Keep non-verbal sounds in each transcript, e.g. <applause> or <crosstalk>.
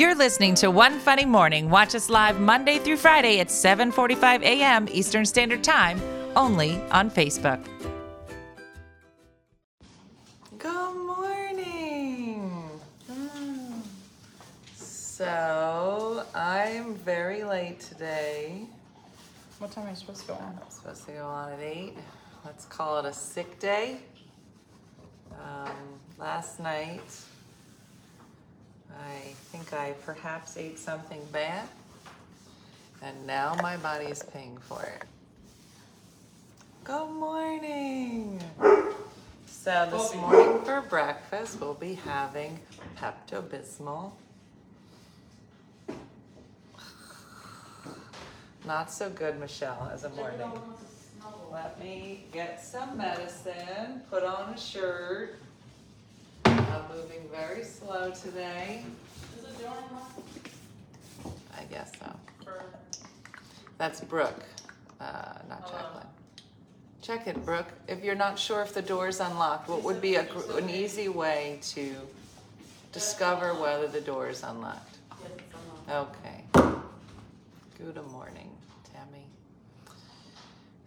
You're listening to One Funny Morning. Watch us live Monday through Friday at 7:45 a.m. Eastern Standard Time, only on Facebook. Good morning. So I'm very late today. What time are you supposed to go on? I'm supposed to go on at eight. Let's call it a sick day. Um, last night, I think I perhaps ate something bad, and now my body is paying for it. Good morning. So this morning for breakfast, we'll be having Pepto Bismol. Not so good, Michelle, as a morning. Let me get some medicine, put on a shirt. I'm moving very slow today. Is it door unlocked I guess so. for? That's Brooke, uh, not Hello. Jacqueline. Check it, Brooke. If you're not sure if the door's unlocked, what would be a, gr- an easy way to discover whether the door is unlocked? Yes, it's unlocked. Okay. Good morning, Tammy.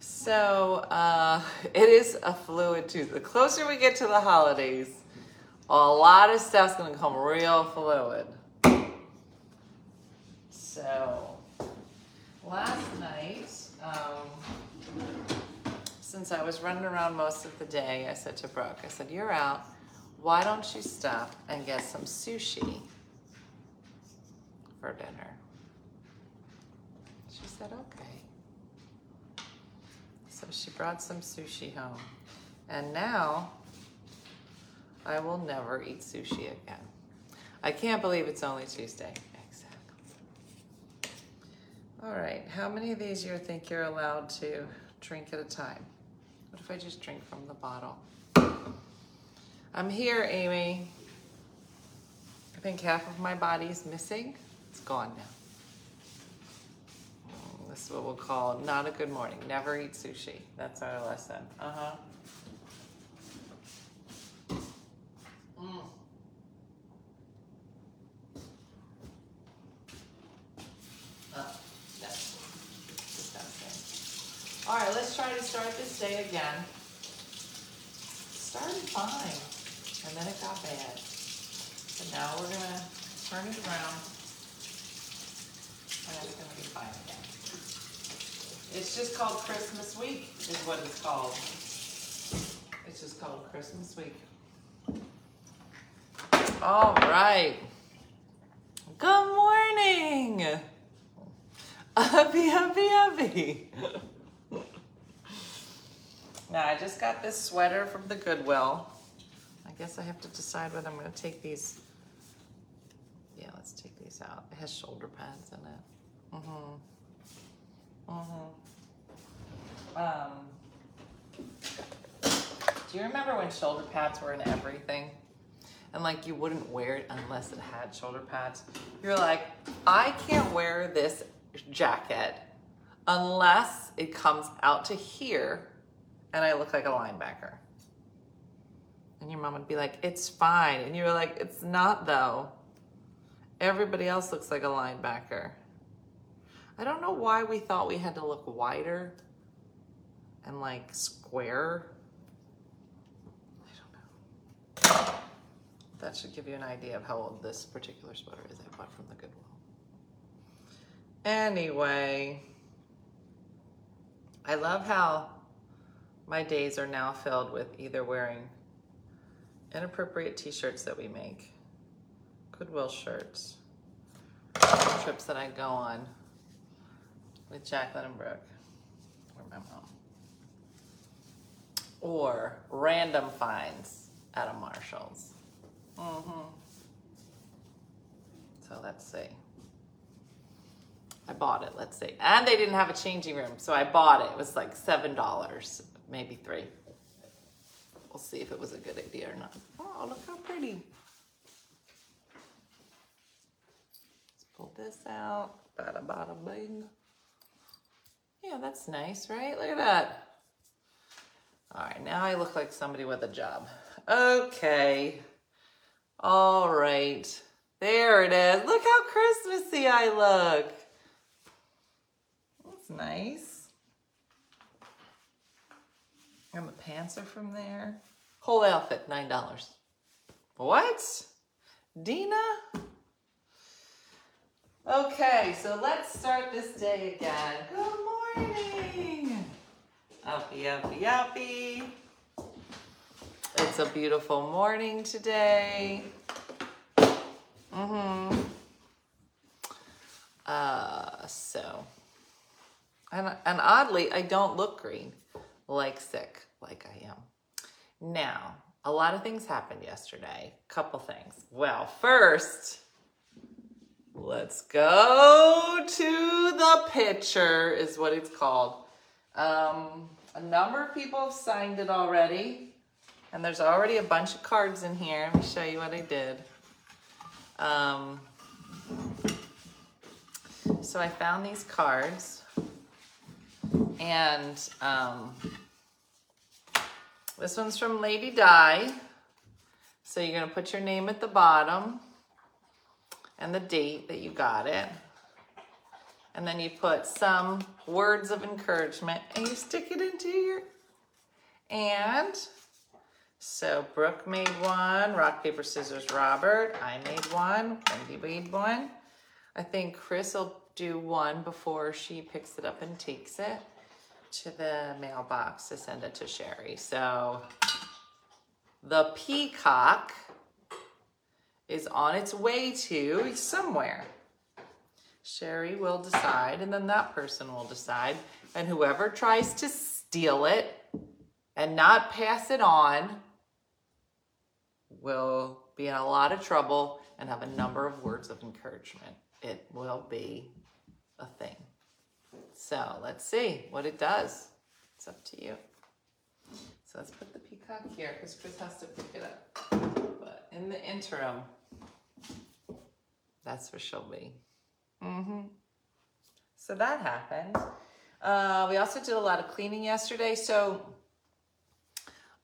So, uh, <laughs> it is a fluid too. The closer we get to the holidays, a lot of stuff's gonna come real fluid. So, last night, um, since I was running around most of the day, I said to Brooke, I said, You're out. Why don't you stop and get some sushi for dinner? She said, Okay. So she brought some sushi home. And now I will never eat sushi again. I can't believe it's only Tuesday. Exactly. All right, how many of these you think you're allowed to drink at a time? What if I just drink from the bottle? I'm here, Amy. I think half of my body's missing. It's gone now. Mm, This is what we'll call not a good morning. Never eat sushi. That's our lesson. Uh huh. Mm. Uh, that's disgusting. All right, let's try to start this day again. Started fine, and then it got bad. But now we're gonna turn it around, and it's gonna be fine again. It's just called Christmas week, is what it's called. It's just called Christmas week. All right. Good morning. <laughs> Happy, happy, happy. <laughs> Now, I just got this sweater from the Goodwill. I guess I have to decide whether I'm to take these. Yeah, let's take these out. It has shoulder pads in it. Mm-hmm. Mm-hmm. Um, do you remember when shoulder pads were in everything? And like you wouldn't wear it unless it had shoulder pads. You're like, I can't wear this jacket unless it comes out to here and I look like a linebacker. And your mom would be like, it's fine. And you were like, it's not though. Everybody else looks like a linebacker. I don't know why we thought we had to look wider and like square. I don't know. That should give you an idea of how old this particular sweater is I bought from the Goodwill. Anyway, I love how my days are now filled with either wearing inappropriate t-shirts that we make, Goodwill shirts, trips that I go on with Jacqueline and Brooke, or my mom, or random finds at a Marshall's. Mm-hmm. So let's see. I bought it, let's see. And they didn't have a changing room, so I bought it. It was like $7, maybe three. We'll see if it was a good idea or not. Oh, look how pretty. Let's pull this out. Bada bada bing. Yeah, that's nice, right? Look at that. All right, now I look like somebody with a job. Okay. All right. There it is. Look how tie look. That's nice. And the pants are from there. Whole outfit, $9. What? Dina? Okay, so let's start this day again. Good morning. Uppy, uppy, uppy. It's a beautiful morning today. Mm-hmm. Uh, so, and, and oddly, I don't look green, like sick, like I am. Now, a lot of things happened yesterday. Couple things. Well, first, let's go to the picture, is what it's called. Um, a number of people have signed it already, and there's already a bunch of cards in here. Let me show you what I did. Um, so I found these cards, and um, this one's from Lady Di. So you're gonna put your name at the bottom and the date that you got it. And then you put some words of encouragement and you stick it into your, and so Brooke made one, rock, paper, scissors, Robert. I made one, Wendy made one. I think Chris will do one before she picks it up and takes it to the mailbox to send it to Sherry. So the peacock is on its way to somewhere. Sherry will decide, and then that person will decide. And whoever tries to steal it and not pass it on will be in a lot of trouble and have a number of words of encouragement. It will be a thing. So let's see what it does. It's up to you. So let's put the peacock here because Chris has to pick it up. But in the interim, that's where she'll be. Mm-hmm. So that happened. Uh, we also did a lot of cleaning yesterday. So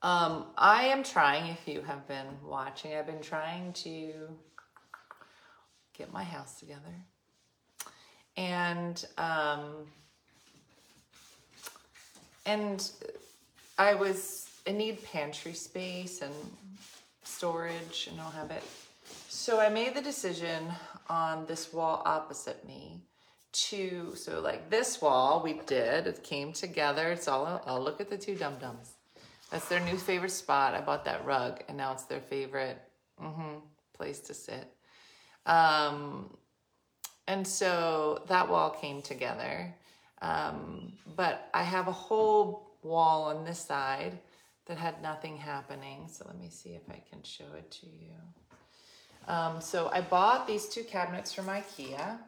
um, I am trying, if you have been watching, I've been trying to get my house together. And um, and I was I need pantry space and storage and I'll have it. So I made the decision on this wall opposite me to so like this wall we did it came together. It's all I'll look at the two dum dums that's their new favorite spot. I bought that rug and now it's their favorite mm-hmm, place to sit. Um, and so that wall came together um, but I have a whole wall on this side that had nothing happening so let me see if I can show it to you um, so I bought these two cabinets from Ikea.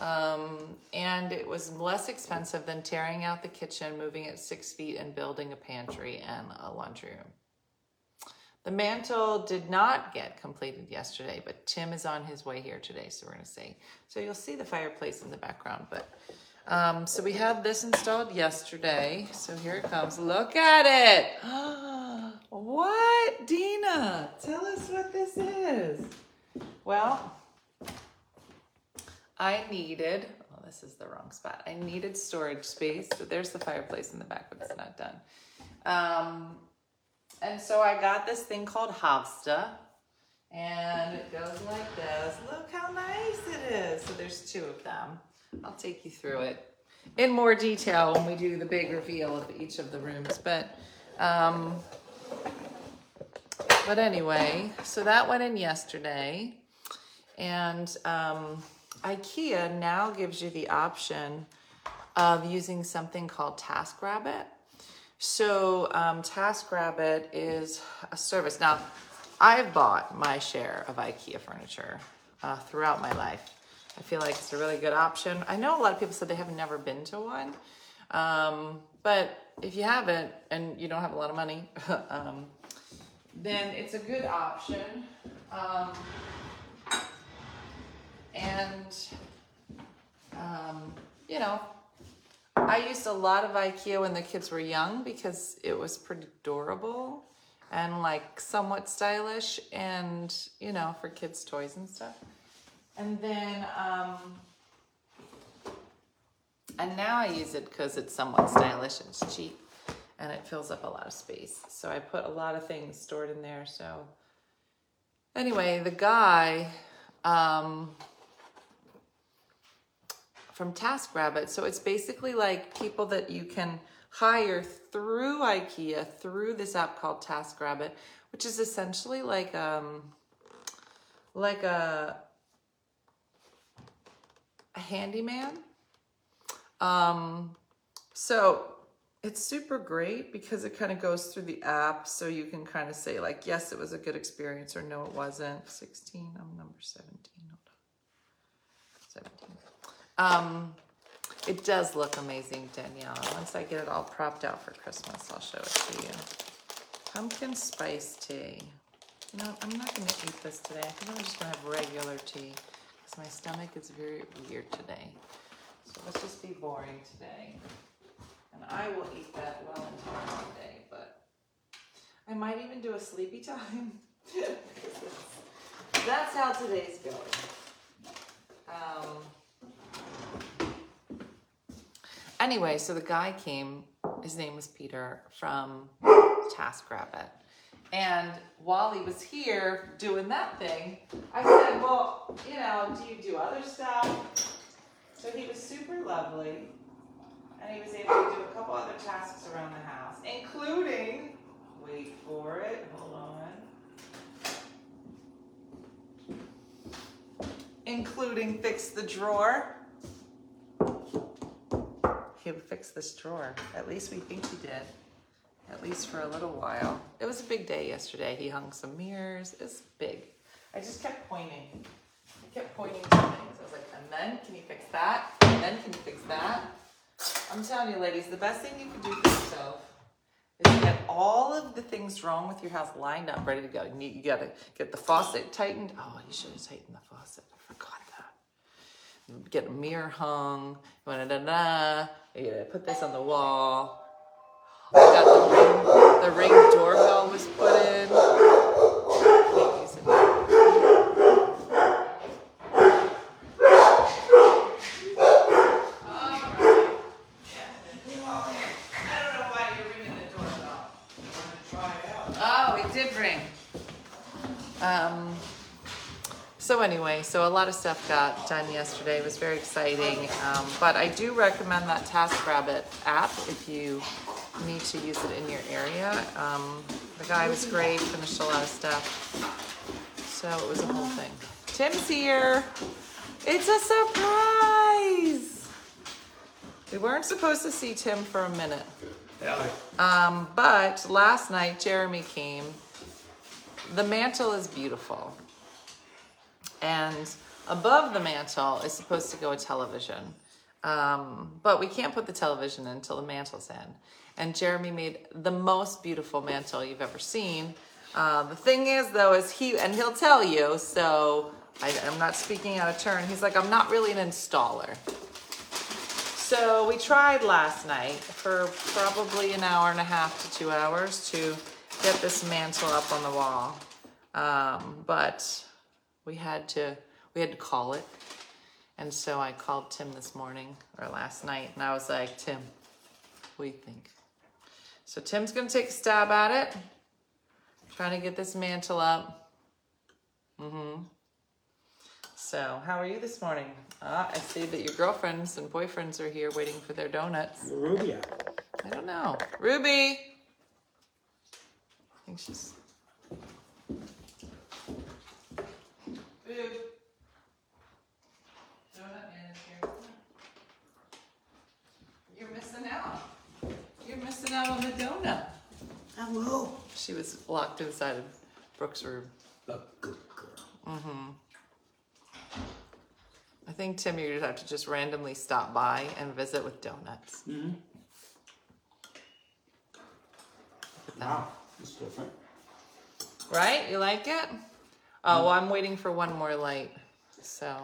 Um, and it was less expensive than tearing out the kitchen, moving it six feet, and building a pantry and a laundry room. The mantle did not get completed yesterday, but Tim is on his way here today, so we're to see. So you'll see the fireplace in the background, but um, so we had this installed yesterday. So here it comes. Look at it. <gasps> what, Dina? Tell us what this is. Well, I needed, oh, this is the wrong spot. I needed storage space. So there's the fireplace in the back, but it's not done. Um, and so I got this thing called Havsta. And it goes like this. Look how nice it is. So there's two of them. I'll take you through it in more detail when we do the big reveal of each of the rooms. But, um, but anyway, so that went in yesterday. And um, IKEA now gives you the option of using something called TaskRabbit. So um, TaskRabbit is a service. Now, I've bought my share of IKEA furniture uh, throughout my life. I feel like it's a really good option. I know a lot of people said they have never been to one, um, but if you haven't and you don't have a lot of money, <laughs> um, then it's a good option. Um, and, um, you know, I used a lot of IKEA when the kids were young because it was pretty durable and like somewhat stylish and, you know, for kids' toys and stuff. And then, um, and now I use it because it's somewhat stylish and it's cheap and it fills up a lot of space. So I put a lot of things stored in there. So anyway, the guy, um, from TaskRabbit. So it's basically like people that you can hire through IKEA through this app called TaskRabbit, which is essentially like um like a a handyman. Um so it's super great because it kind of goes through the app so you can kind of say like yes it was a good experience or no it wasn't 16 i'm number 17 hold on 17 um, it does look amazing, Danielle. Once I get it all propped out for Christmas, I'll show it to you. Pumpkin spice tea. You know, I'm not gonna eat this today. I think I'm just gonna have regular tea because my stomach is very weird today. So let's just be boring today. And I will eat that well into my day, but I might even do a sleepy <laughs> time. <laughs> That's how today's going. Um, Anyway, so the guy came, his name was Peter from TaskRabbit. And while he was here doing that thing, I said, Well, you know, do you do other stuff? So he was super lovely. And he was able to do a couple other tasks around the house, including, wait for it, hold on, including fix the drawer he would fix this drawer. At least we think he did. At least for a little while. It was a big day yesterday. He hung some mirrors. It's big. I just kept pointing. I kept pointing to things. I was like, and then can you fix that? And then can you fix that? I'm telling you, ladies, the best thing you can do for yourself is get all of the things wrong with your house lined up, ready to go. You, you gotta get the faucet tightened. Oh, you should have tightened the faucet. Get a mirror hung. Da, da, yeah, put this on the wall. I got the ring, the ring doorbell was put in. Can't use it. I don't know why you're ringing the doorbell. Oh, it did ring. Um, so anyway, so a lot of stuff got done yesterday. It was very exciting. Um, but I do recommend that TaskRabbit app if you need to use it in your area. Um, the guy was great, finished a lot of stuff. So it was a whole thing. Tim's here. It's a surprise. We weren't supposed to see Tim for a minute. Um, but last night Jeremy came. The mantle is beautiful. And above the mantle is supposed to go a television. Um, but we can't put the television in until the mantle's in. And Jeremy made the most beautiful mantle you've ever seen. Uh, the thing is, though, is he, and he'll tell you, so I, I'm not speaking out of turn. He's like, I'm not really an installer. So we tried last night for probably an hour and a half to two hours to get this mantle up on the wall. Um, but we had to we had to call it. And so I called Tim this morning or last night and I was like, Tim, what do you think? So Tim's gonna take a stab at it. Trying to get this mantle up. Mm-hmm. So, how are you this morning? Ah, I see that your girlfriends and boyfriends are here waiting for their donuts. Rubia. I don't know. Ruby! I think she's. Boo. Donut man is here. You're missing out. You're missing out on the donut. Hello. She was locked inside of Brooke's room. A good girl. I think Tim, you're gonna have to just randomly stop by and visit with donuts. Mm-hmm. Wow, it's different. Right? You like it? Oh, well, I'm waiting for one more light. So,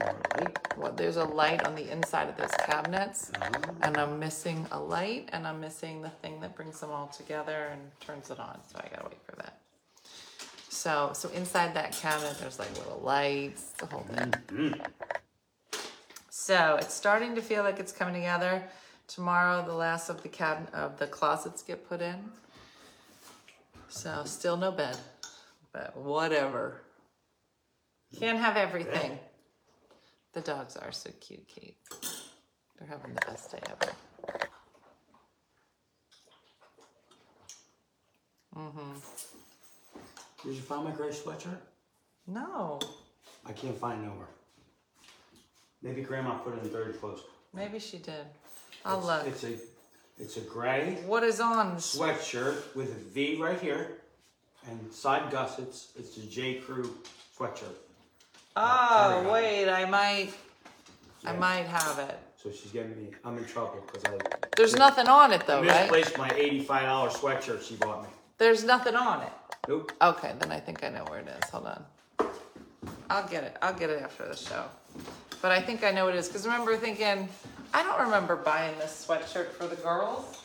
Alright. Well, there's a light on the inside of those cabinets, oh. and I'm missing a light, and I'm missing the thing that brings them all together and turns it on. So I gotta wait for that. So, so inside that cabinet, there's like little lights, the whole thing. Mm-hmm. So it's starting to feel like it's coming together. Tomorrow, the last of the cabinet of the closets get put in. So still no bed, but whatever. Can't have everything. The dogs are so cute, Kate. They're having the best day ever. Mhm. Did you find my gray sweatshirt? No, I can't find nowhere. Maybe Grandma put it in dirty clothes. maybe she did. I'll It's- look. It's a, it's a gray What is on? sweatshirt with a V right here, and side gussets. It's a J Crew sweatshirt. Oh, wait, I might, I Yeah. might have it. So she's getting me. I'm in trouble because I There's nothing on it though, right? misplaced my eighty-five dollar sweatshirt she bought me. There's nothing on it. Nope. Okay, then I think I know where it is. Hold on. I'll get it. I'll get it after the show. But I think I know what it is because remember thinking, I don't remember buying this sweatshirt for the girls.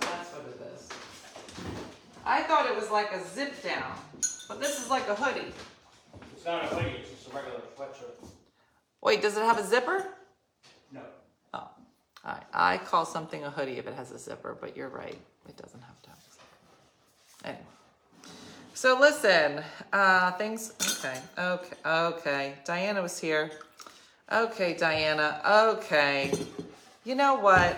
So that's what it is. I thought it was like a zip down, but this is like a hoodie. It's not a hoodie. It's just a regular sweatshirt. Wait, does it have a zipper? No. Oh, all right. I call something a hoodie if it has a zipper, but you're right. It doesn't have to have a zipper. Anyway. So listen, uh, things, okay, okay, okay. Diana was here. Okay, Diana, okay. You know what?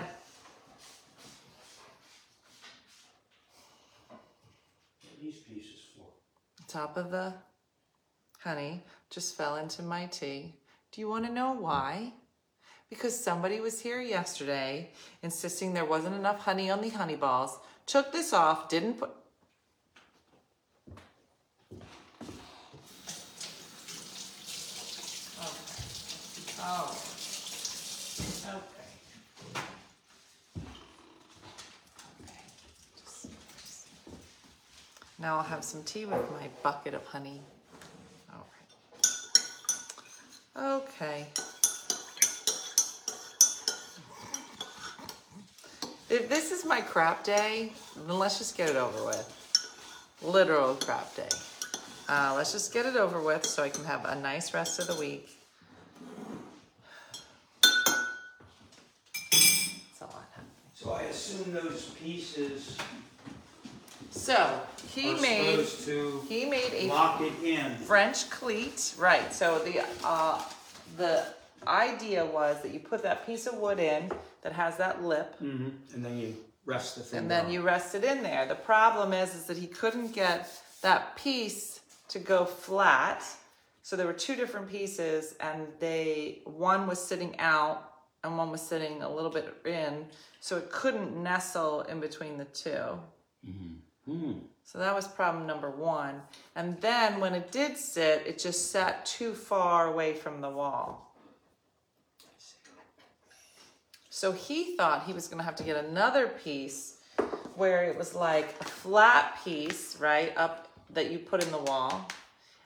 These pieces for. Top of the honey just fell into my tea. Do you want to know why? Because somebody was here yesterday insisting there wasn't enough honey on the honey balls, took this off, didn't put. Okay. Oh. Okay. Okay. Now I'll have some tea with my bucket of honey. Okay. If this is my crap day, then let's just get it over with. Literal crap day. Uh, let's just get it over with so I can have a nice rest of the week. So I assume those pieces So he are made supposed to he made a lock it in. French cleat, right? So the uh, the idea was that you put that piece of wood in that has that lip, Mm-hmm. And then you rest the thing. and then down. you rest it in there. The problem is, is that he couldn't get that piece to go flat. So there were two different pieces, and they one was sitting out and one was sitting a little bit in, so it couldn't nestle in between the two. Hmm. So that was problem number one. And then when it did sit, it just sat too far away from the wall. So he thought he was going to have to get another piece where it was like a flat piece, right, up that you put in the wall.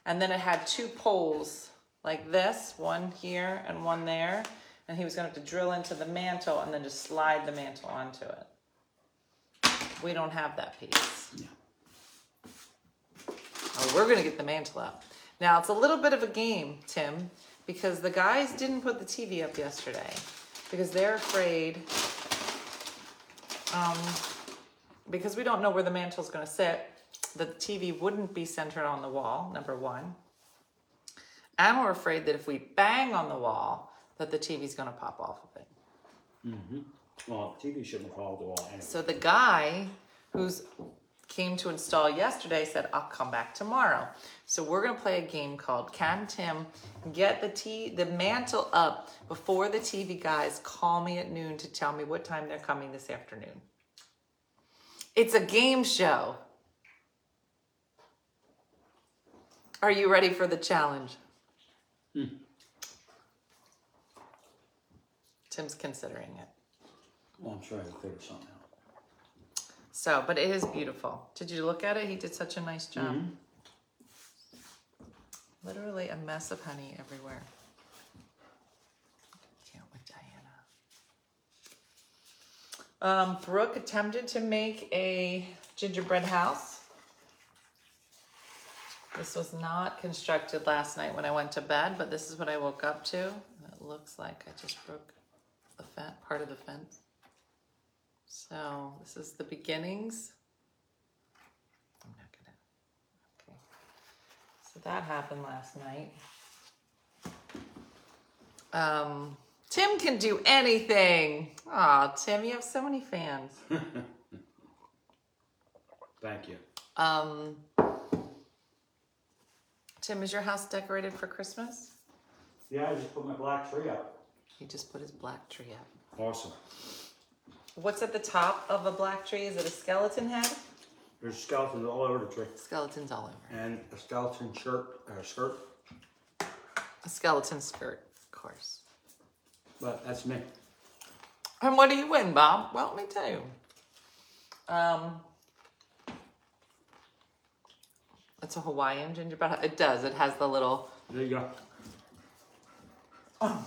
And then it had two poles like this, one here and one there. And he was going to have to drill into the mantle and then just slide the mantle onto it. We don't have that piece. Yeah. Oh, we're gonna get the mantle up. Now it's a little bit of a game, Tim, because the guys didn't put the TV up yesterday because they're afraid. Um, because we don't know where the mantle's gonna sit, that the TV wouldn't be centered on the wall. Number one, and we're afraid that if we bang on the wall, that the TV's gonna pop off of it. Well, TV shouldn't fall the wall anyway. So the guy who's came to install yesterday said, I'll come back tomorrow. So we're gonna play a game called Can Tim get the t the mantle up before the TV guys call me at noon to tell me what time they're coming this afternoon. It's a game show. Are you ready for the challenge? Hmm. Tim's considering it. Well, I'm sure I can figure something out. So, but it is beautiful. Did you look at it? He did such a nice job. Literally a mess of honey everywhere. Can't with Diana. Um, Brooke attempted to make a gingerbread house. This was not constructed last night when I went to bed, but this is what I woke up to. It looks like I just broke the fence, part of the fence. So this is the beginnings. I'm not gonna. Okay. So that happened last night. Um, Tim can do anything. Aw, Tim, you have so many fans. <laughs> Thank you. Um, Tim, is your house decorated for Christmas? Yeah, I just put my black tree up. He just put his black tree up. Awesome. What's at the top of a black tree? Is it a skeleton head? There's skeletons all over the tree. Skeletons all over. And a skeleton shirt, or skirt, A skeleton skirt, of course. but that's me. And what do you win, Bob? Well, let me tell you. Um, it's a Hawaiian gingerbread. house. It does. It has the little. There you go. Um,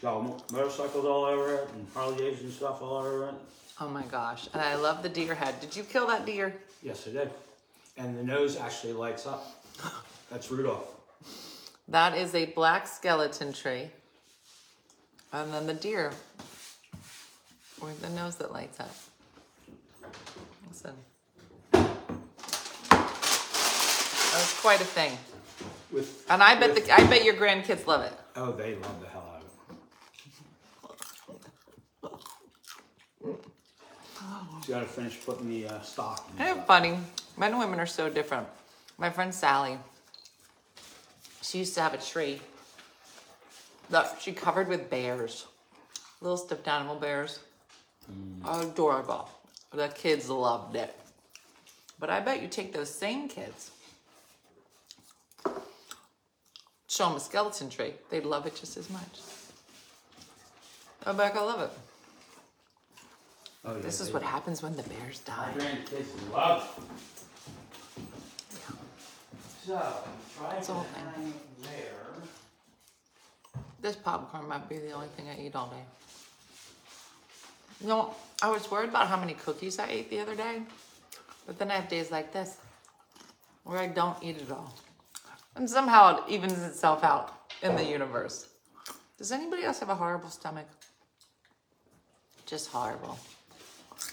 Got mo- motorcycles all over it and Harley Davidson stuff all over it. oh my gosh! And I love the deer head. Did you kill that deer? Yes, I did. And the nose actually lights up. <laughs> That's Rudolph. That is a black skeleton tree. And then the deer with the nose that lights up. Listen. That was quite a thing. With And I bet with- the I bet your grandkids love it. Oh, they love the hell out of it. Just gotta finish putting the uh, stock. in Isn't it funny? Men and women are so different. My friend Sally, she used to have a tree that she covered with bears, little stuffed animal bears. Adorable. The kids loved it. But I bet you take those same kids, show them a skeleton tree, they'd love it just as much. I bet I love it. Oh, yeah, This is they- what happens when the bears My die. grandkids love it. So, try It's to all hang there. This popcorn might be the only thing I eat all day. You know, I was worried about how many cookies I ate the other day, but then I have days like this where I don't eat at all. And somehow it evens itself out in the universe. Does anybody else have a horrible stomach? Just horrible.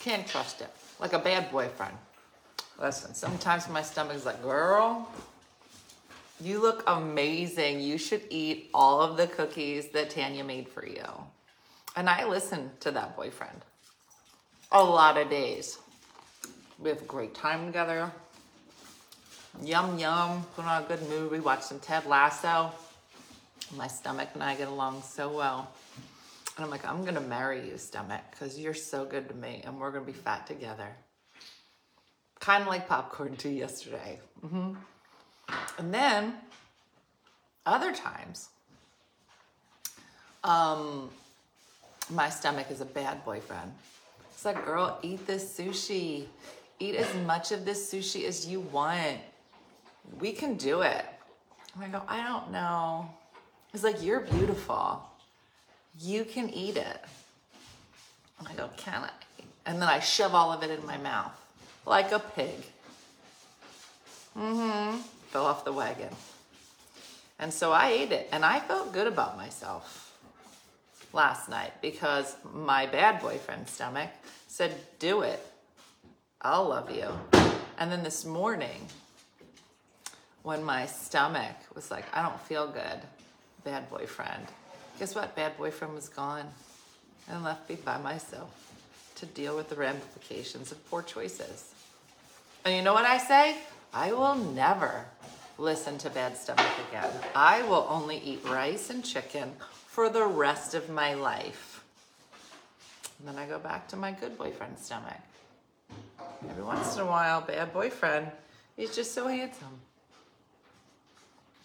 Can't trust it. Like a bad boyfriend. Listen, sometimes my stomach's like, girl, you look amazing. You should eat all of the cookies that Tanya made for you. And I listened to that boyfriend a lot of days. We have a great time together. Yum, yum. Put on a good movie. Watch some Ted Lasso. My stomach and I get along so well. And I'm like, I'm going to marry you, stomach, because you're so good to me and we're going to be fat together. Kind of like popcorn too yesterday. And then other times, um, my stomach is a bad boyfriend. It's like, girl, eat this sushi. Eat as much of this sushi as you want. We can do it. And I go, I don't know. He's like, you're beautiful. You can eat it. I go, can I? And then I shove all of it in my mouth like a pig. Mm-hmm. Fell off the wagon. And so I ate it and I felt good about myself last night because my bad boyfriend's stomach said, Do it. I'll love you. And then this morning, when my stomach was like, I don't feel good, bad boyfriend, guess what? Bad boyfriend was gone and left me by myself to deal with the ramifications of poor choices. And you know what I say? I will never listen to bad stomach again. I will only eat rice and chicken for the rest of my life. And then I go back to my good boyfriend stomach. Every once in a while, bad boyfriend, he's just so handsome.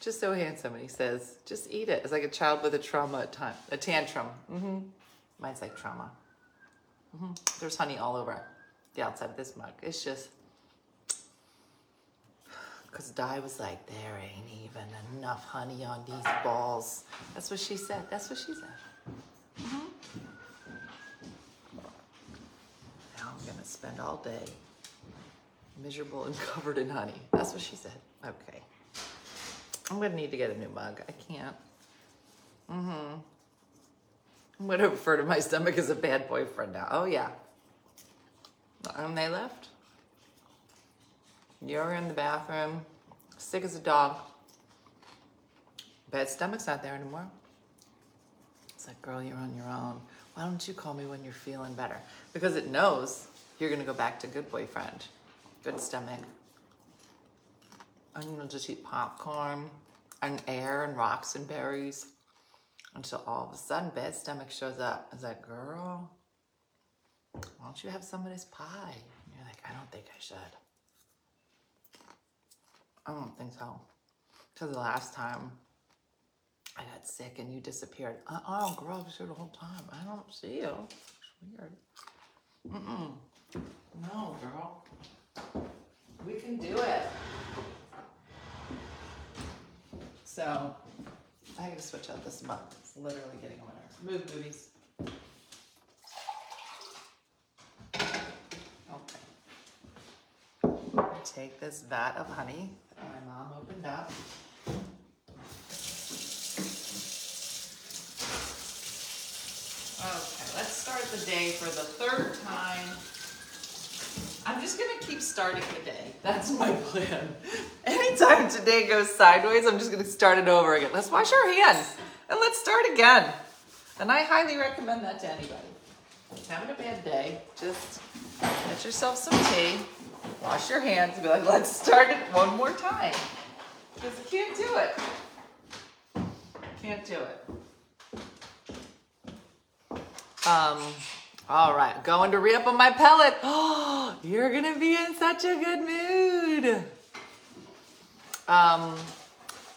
Just so handsome. And he says, just eat it. It's like a child with a trauma at time, a tantrum. hmm Mine's like trauma. hmm There's honey all over the outside of this mug. It's just, because Di was like, there ain't even enough honey on these balls. That's what she said. That's what she said. Mhm. Now I'm going to spend all day Miserable and <laughs> covered in honey. That's what she said. Okay. I'm gonna need to get a new mug. I can't. Mm-hmm. I'm gonna refer to my stomach as a bad boyfriend now. Oh yeah. And they left. You're in the bathroom, sick as a dog. Bad stomach's not there anymore. It's like, girl, you're on your own. Why don't you call me when you're feeling better? Because it knows you're gonna go back to good boyfriend, good stomach. I'm gonna just eat popcorn and air and rocks and berries until all of a sudden bad stomach shows up. It's like, girl, why don't you have some of this pie? And you're like, I don't think I should. I don't think so. Because the last time I got sick and you disappeared. Girl, I was here the whole time. I don't see you. It's weird. Mm-mm. No, girl. We can do it. So, I gotta switch out this mug. It's literally getting winter. Move, boobies. Okay. Take this vat of honey that my mom opened up. Okay, let's start the day for the third time. I'm just gonna keep starting the day. That's my <laughs> plan. Anytime today goes sideways, I'm just gonna start it over again. Let's wash our hands and let's start again. And I highly recommend that to anybody. Having a bad day, just get yourself some tea, wash your hands, and be like, let's start it one more time. Because you can't do it. Can't do it. Um, all right, going to re up on my pellet. Oh, <gasps> you're gonna be in such a good mood. Um,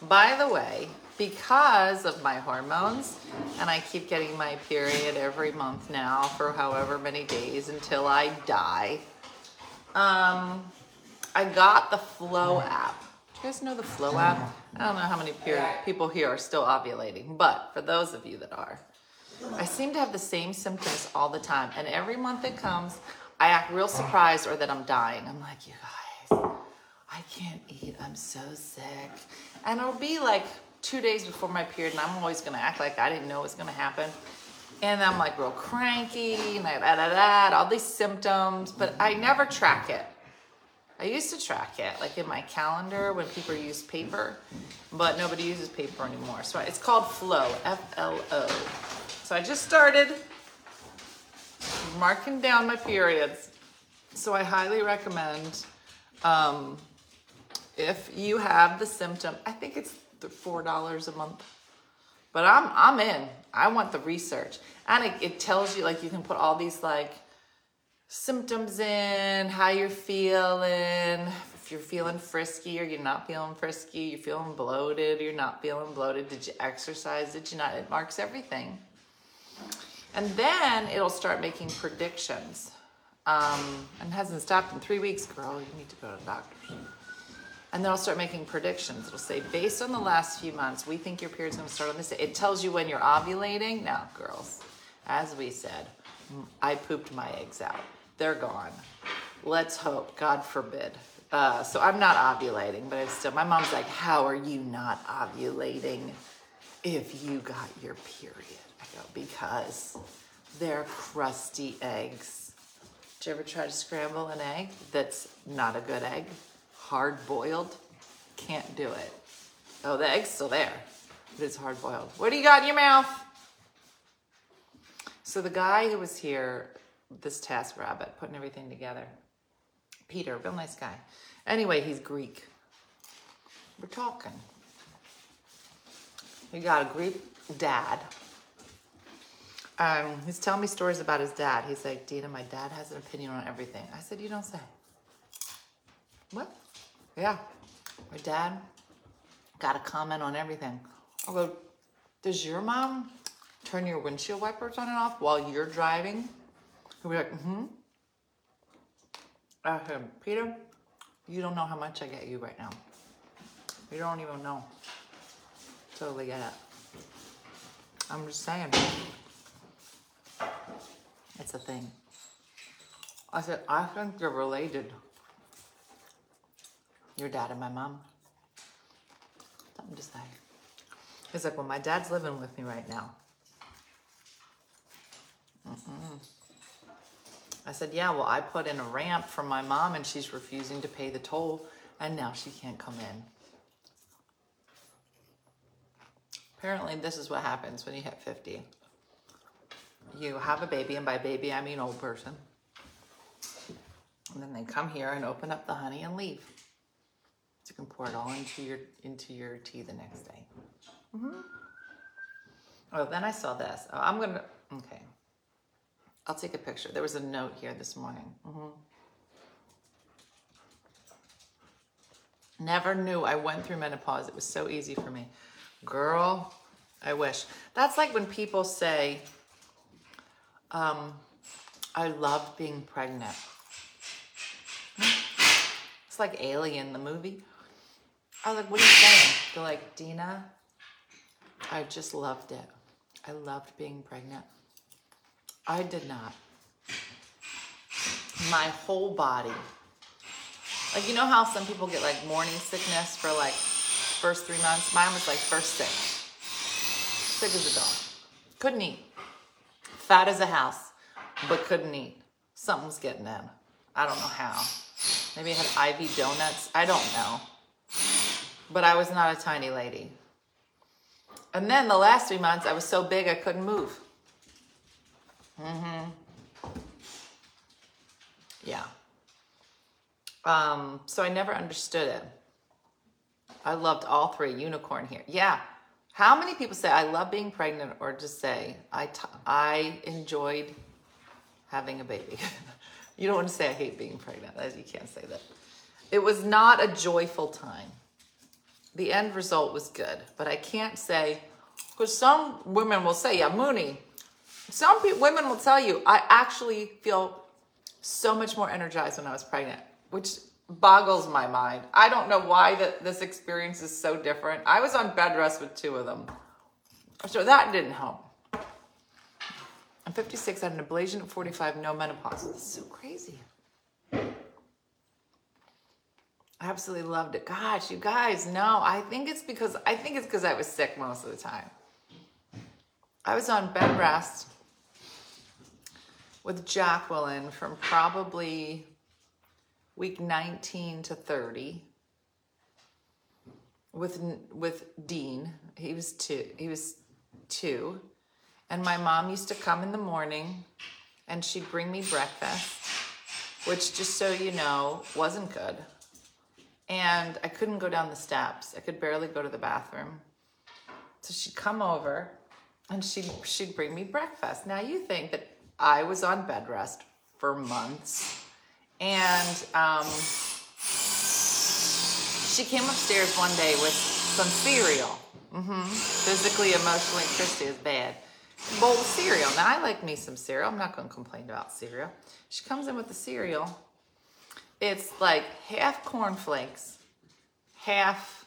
by the way, because of my hormones, and I keep getting my period every month now for however many days until I die. Um, I got the Flo app. Do you guys know the Flo app? I don't know how many period people here are still ovulating, but for those of you that are, I seem to have the same symptoms all the time. And every month it comes, I act real surprised or that I'm dying. I'm like, you guys, I can't eat. I'm so sick. And it'll be like two days before my period, and I'm always gonna act like I didn't know it was gonna happen. And I'm like real cranky, and I da da da, all these symptoms, but I never track it. I used to track it, like in my calendar when people use paper, but nobody uses paper anymore. So it's called Flo, F L O. So I just started marking down my periods. So I highly recommend um, if you have the symptom, I think it's four dollars a month. But I'm I'm in. I want the research, and it, it tells you like you can put all these like symptoms in, how you're feeling, if you're feeling frisky or you're not feeling frisky, you're feeling bloated, you're not feeling bloated. Did you exercise? Did you not? It marks everything. And then it'll start making predictions. Um, and hasn't stopped in three weeks, girl. You need to go to the doctor. And then I'll start making predictions. It'll say, based on the last few months, we think your period's gonna start on this day. It tells you when you're ovulating. Now, girls, as we said, I pooped my eggs out. They're gone. Let's hope, God forbid. Uh, so I'm not ovulating, but it's still, my mom's like, how are you not ovulating if you got your period? Because they're crusty eggs. Did you ever try to scramble an egg that's not a good egg? Hard boiled? Can't do it. Oh, the egg's still there, but it's hard boiled. What do you got in your mouth? So the guy who was here, this task rabbit, putting everything together, Peter, real nice guy. Anyway, he's Greek. We're talking. He got a Greek dad. Um, he's telling me stories about his dad. He's like, Dina, my dad has an opinion on everything. I said, You don't say. What? Yeah. My dad got a comment on everything. I go, Does your mom turn your windshield wipers on and off while you're driving? He'll be like, Mm hmm. I said, Peter, you don't know how much I get you right now. You don't even know. Totally get it. I'm just saying. It's a thing. I said, I think you're related. Your dad and my mom. Something to say. He's like, well, my dad's living with me right now. Mm-mm. I said, yeah, well, I put in a ramp for my mom and she's refusing to pay the toll and now she can't come in. Apparently, this is what happens when you hit 50. You have a baby, and by baby, I mean old person. And then they come here and open up the honey and leave. So you can pour it all into your into your tea the next day. Mm-hmm. Oh, then I saw this. Oh, I'm gonna. Okay, I'll take a picture. There was a note here this morning. Mhm. Never knew I went through menopause. It was so easy for me. Girl, I wish. That's like when people say, um, I loved being pregnant. It's like Alien, the movie. I was like, what are you saying? They're like, Dina, I just loved it. I loved being pregnant. I did not. My whole body. Like, you know how some people get like morning sickness for like first three months? Mine was like first sick. Sick as a dog. Couldn't eat. Fat as a house, but couldn't eat. Something was getting in. I don't know how. Maybe I had IV donuts. I don't know. But I was not a tiny lady. And then the last three months, I was so big I couldn't move. Mm-hmm. Yeah. Um, so I never understood it. I loved all three. Unicorn here. Yeah. How many people say I love being pregnant or just say I, enjoyed having a baby? <laughs> you don't want to say I hate being pregnant. You can't say that. It was not a joyful time. The end result was good, but I can't say, because some women will say, yeah, Mooney. Some pe- women will tell you, I actually feel so much more energized when I was pregnant, which boggles my mind. I don't know why that this experience is so different. I was on bed rest with two of them, so that didn't help. I'm 56, I had an ablation at 45, no menopause. This is so crazy. I absolutely loved it. Gosh, you guys, no, I think it's because I think it's because I was sick most of the time. I was on bed rest with Jacqueline from probably week 19 to 30 with with Dean. He was two. He was two, and my mom used to come in the morning, and she'd bring me breakfast, which just so you know wasn't good. And I couldn't go down the steps. I could barely go to the bathroom. So she'd come over, and she'd she'd bring me breakfast. Now you think that I was on bed rest for months, and um, she came upstairs one day with some cereal. hmm Physically, emotionally, Christy is bad. Bowl of cereal. Now I like me some cereal. I'm not going to complain about cereal. She comes in with the cereal. It's like half cornflakes, half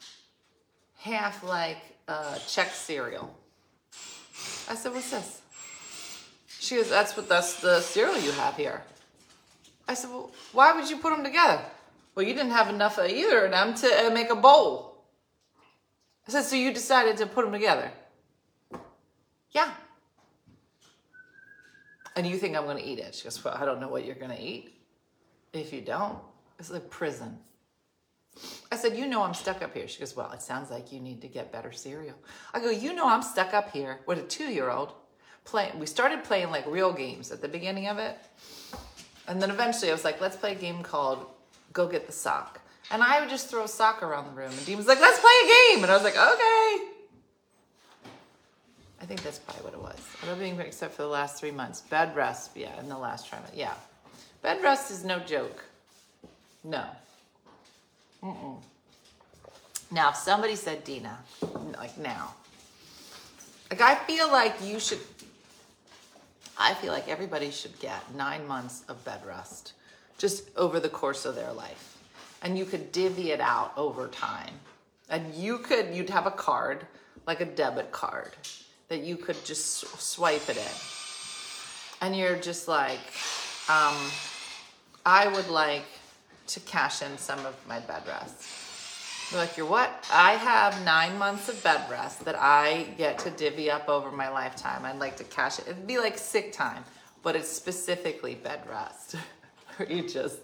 half like uh, Chex cereal. I said, "What's this?" She goes, "That's what that's the cereal you have here." I said, "Well, why would you put them together?" Well, you didn't have enough of either of them to uh, make a bowl. I said, "So you decided to put them together?" Yeah. And you think I'm going to eat it? She goes, "Well, I don't know what you're going to eat. If you don't, it's like prison." I said, You know I'm stuck up here. She goes, Well, it sounds like you need to get better cereal. I go, You know I'm stuck up here with a two year old. Playing we started playing like real games at the beginning of it. And then eventually I was like, let's play a game called Go Get the Sock. And I would just throw a sock around the room. And Dean was like, let's play a game. And I was like, okay. I think that's probably what it was. I love being except for the last three months. Bed rest, yeah, in the last trimester. Yeah. Bed rest is no joke. No. Mm-mm. Now, if somebody said, Dina, like now, like I feel like you should, I feel like everybody should get nine months of bed rest just over the course of their life. And you could divvy it out over time. And you could, you'd have a card, like a debit card, that you could just swipe it in. And you're just like, um, I would like to cash in some of my bed rest. Like, you're what? I have nine months of bed rest that I get to divvy up over my lifetime. I'd like to cash it. It'd be like sick time, but it's specifically bed rest. <laughs> Where you just,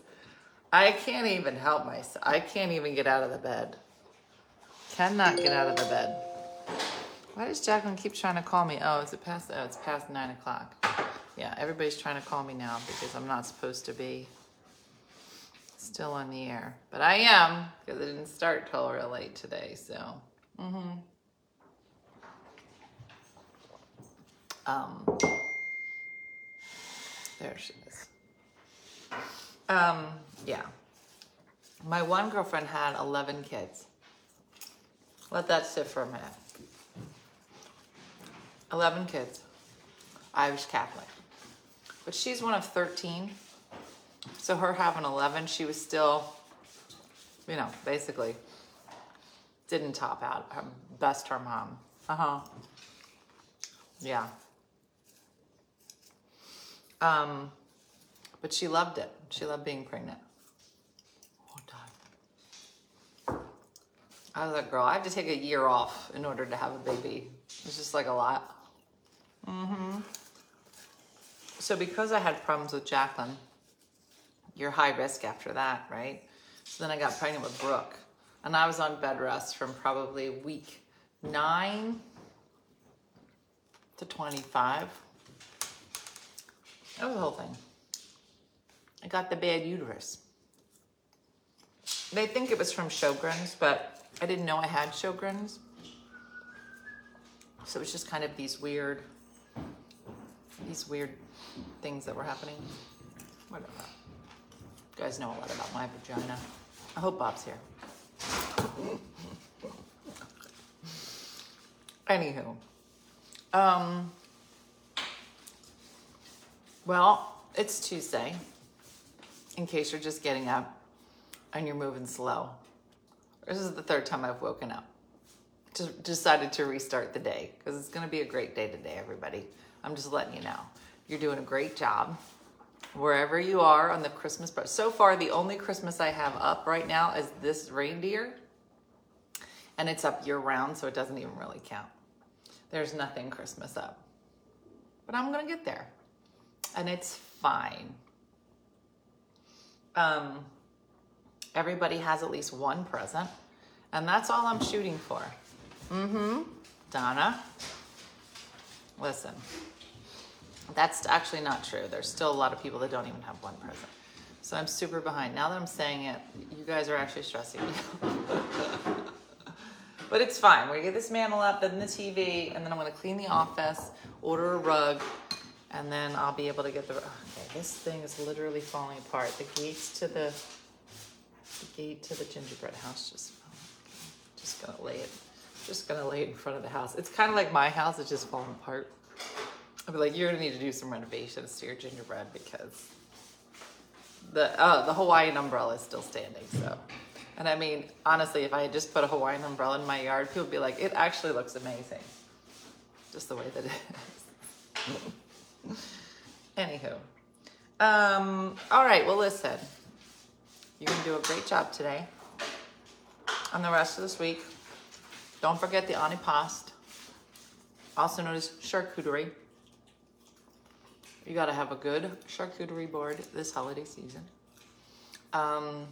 I can't even help myself. I can't even get out of the bed. Cannot get out of the bed. Why does Jacqueline keep trying to call me? Oh, is it past? Oh, it's past nine o'clock. Yeah, everybody's trying to call me now because I'm not supposed to be still on the air, but I am because it didn't start till real late today. So, mm-hmm. um, there she is. Um, yeah. My one girlfriend had 11 kids. Let that sit for a minute. 11 kids. Irish Catholic. But she's one of 13. So her having 11, she was still, you know, basically didn't top out. Her best her mom. Uh huh. Yeah. Um, but she loved it. She loved being pregnant. Oh, God. I was like, girl, I have to take a year off in order to have a baby. It's just like a lot. Mm-hmm. So because I had problems with Jacqueline, you're high risk after that, right? So then I got pregnant with Brooke. And I was on bed rest from probably week nine to 25. That was the whole thing. I got the bad uterus. They think it was from Sjogren's, but I didn't know I had Sjogren's. So it was just kind of these weird, these weird things that were happening. Whatever. You guys know a lot about my vagina. I hope Bob's here. Anywho, um, well, it's Tuesday. In case you're just getting up and you're moving slow. This is the third time I've woken up. Just decided to restart the day because it's going to be a great day today, everybody. I'm just letting you know. You're doing a great job wherever you are on the Christmas. But so far, the only Christmas I have up right now is this reindeer, and it's up year round, so it doesn't even really count. There's nothing Christmas up, but I'm gonna get there, and it's fine. Um, everybody has at least one present, and that's all I'm shooting for. Mm-hmm. Donna, listen. That's actually not true. There's still a lot of people that don't even have one present. So I'm super behind. Now that I'm saying it, you guys are actually stressing me. <laughs> but it's fine. We get this mantle up, then the TV, and then I'm going to clean the office, order a rug, and then I'll be able to get the. Okay, this thing is literally falling apart. The gates to the, the gate to the gingerbread house just fell. Okay, just gonna lay it. Just gonna lay it in front of the house. It's kind of like my house. It's just falling apart. I'll be like, you're gonna need to do some renovations to your gingerbread because the uh, the Hawaiian umbrella is still standing. So, and I mean, honestly, if I had just put a Hawaiian umbrella in my yard, people would be like, it actually looks amazing, just the way that it is. <laughs> Anywho, um, all right. Well, listen, you're gonna do a great job today. And the rest of this week, don't forget the antipasto, also known as charcuterie. You got to have a good charcuterie board this holiday season. Um,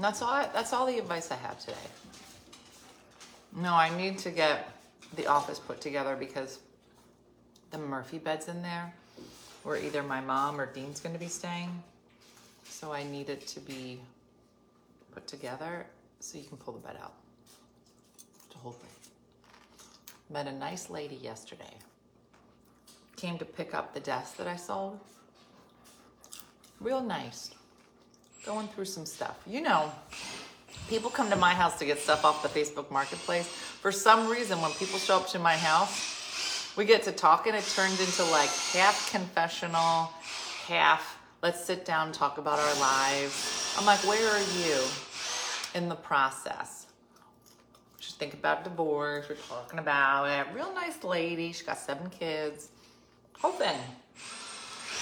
that's all. I, that's all the advice I have today. No, I need to get the office put together because the Murphy beds in there, where either my mom or Dean's going to be staying. So I need it to be put together so you can pull the bed out. The whole thing. Met a nice lady yesterday came to pick up the desk that I sold. Real nice. Going through some stuff. You know, people come to my house to get stuff off the Facebook Marketplace. For some reason, when people show up to my house, we get to talk and it turns into like half confessional, half let's sit down and talk about our lives. I'm like, where are you in the process? Just think about divorce. We're talking about it. Real nice lady. She got seven kids whole thing.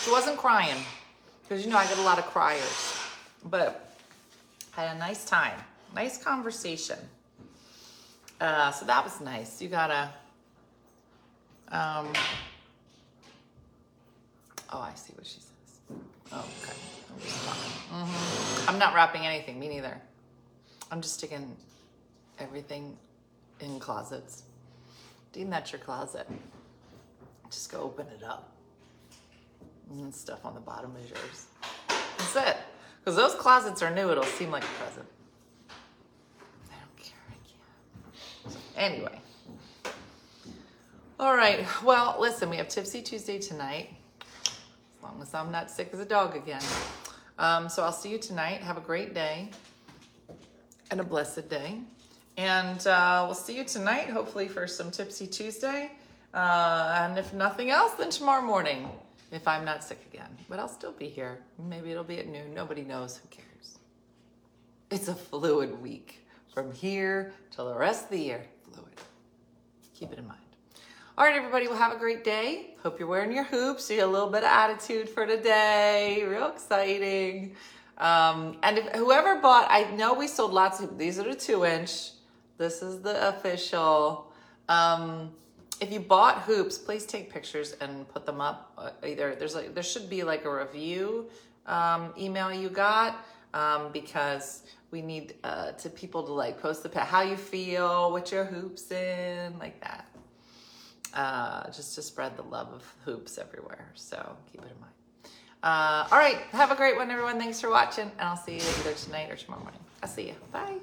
She wasn't crying because you know I get a lot of criers, but I had a nice time. nice conversation. Uh, so that was nice. You gotta. Um, oh, I see what she says. Oh, okay. i'm I'm not wrapping anything. Me neither. I'm just sticking everything in closets. Dean, that's your closet. Just go open it up. And stuff on the bottom is yours. That's it. Because those closets are new, it'll seem like a present. I don't care. I can't. Anyway. All right. Well, listen, we have Tipsy Tuesday tonight. As long as I'm not sick as a dog again. Um, so I'll see you tonight. Have a great day and a blessed day. And uh, we'll see you tonight, hopefully, for some Tipsy Tuesday. Uh, and if nothing else, then tomorrow morning, if I'm not sick again. But I'll still be here. Maybe it'll be at noon. Nobody knows. Who cares? It's a fluid week. From here till the rest of the year, fluid. Keep it in mind. All right, everybody, well, have a great day. Hope you're wearing your hoops. You get a little bit of attitude for today. Real exciting. Um, and if, whoever bought, I know we sold lots of, these are the two inch. This is the official. Um, if you bought hoops, please take pictures and put them up. Uh, either there's like, there should be like a review um, email you got um, because we need uh, to people to like post the how you feel, what your hoops in, like that uh, just to spread the love of hoops everywhere. So keep it in mind. Uh, all right, have a great one, everyone. Thanks for watching, and I'll see you either tonight or tomorrow morning. I'll see you. Bye.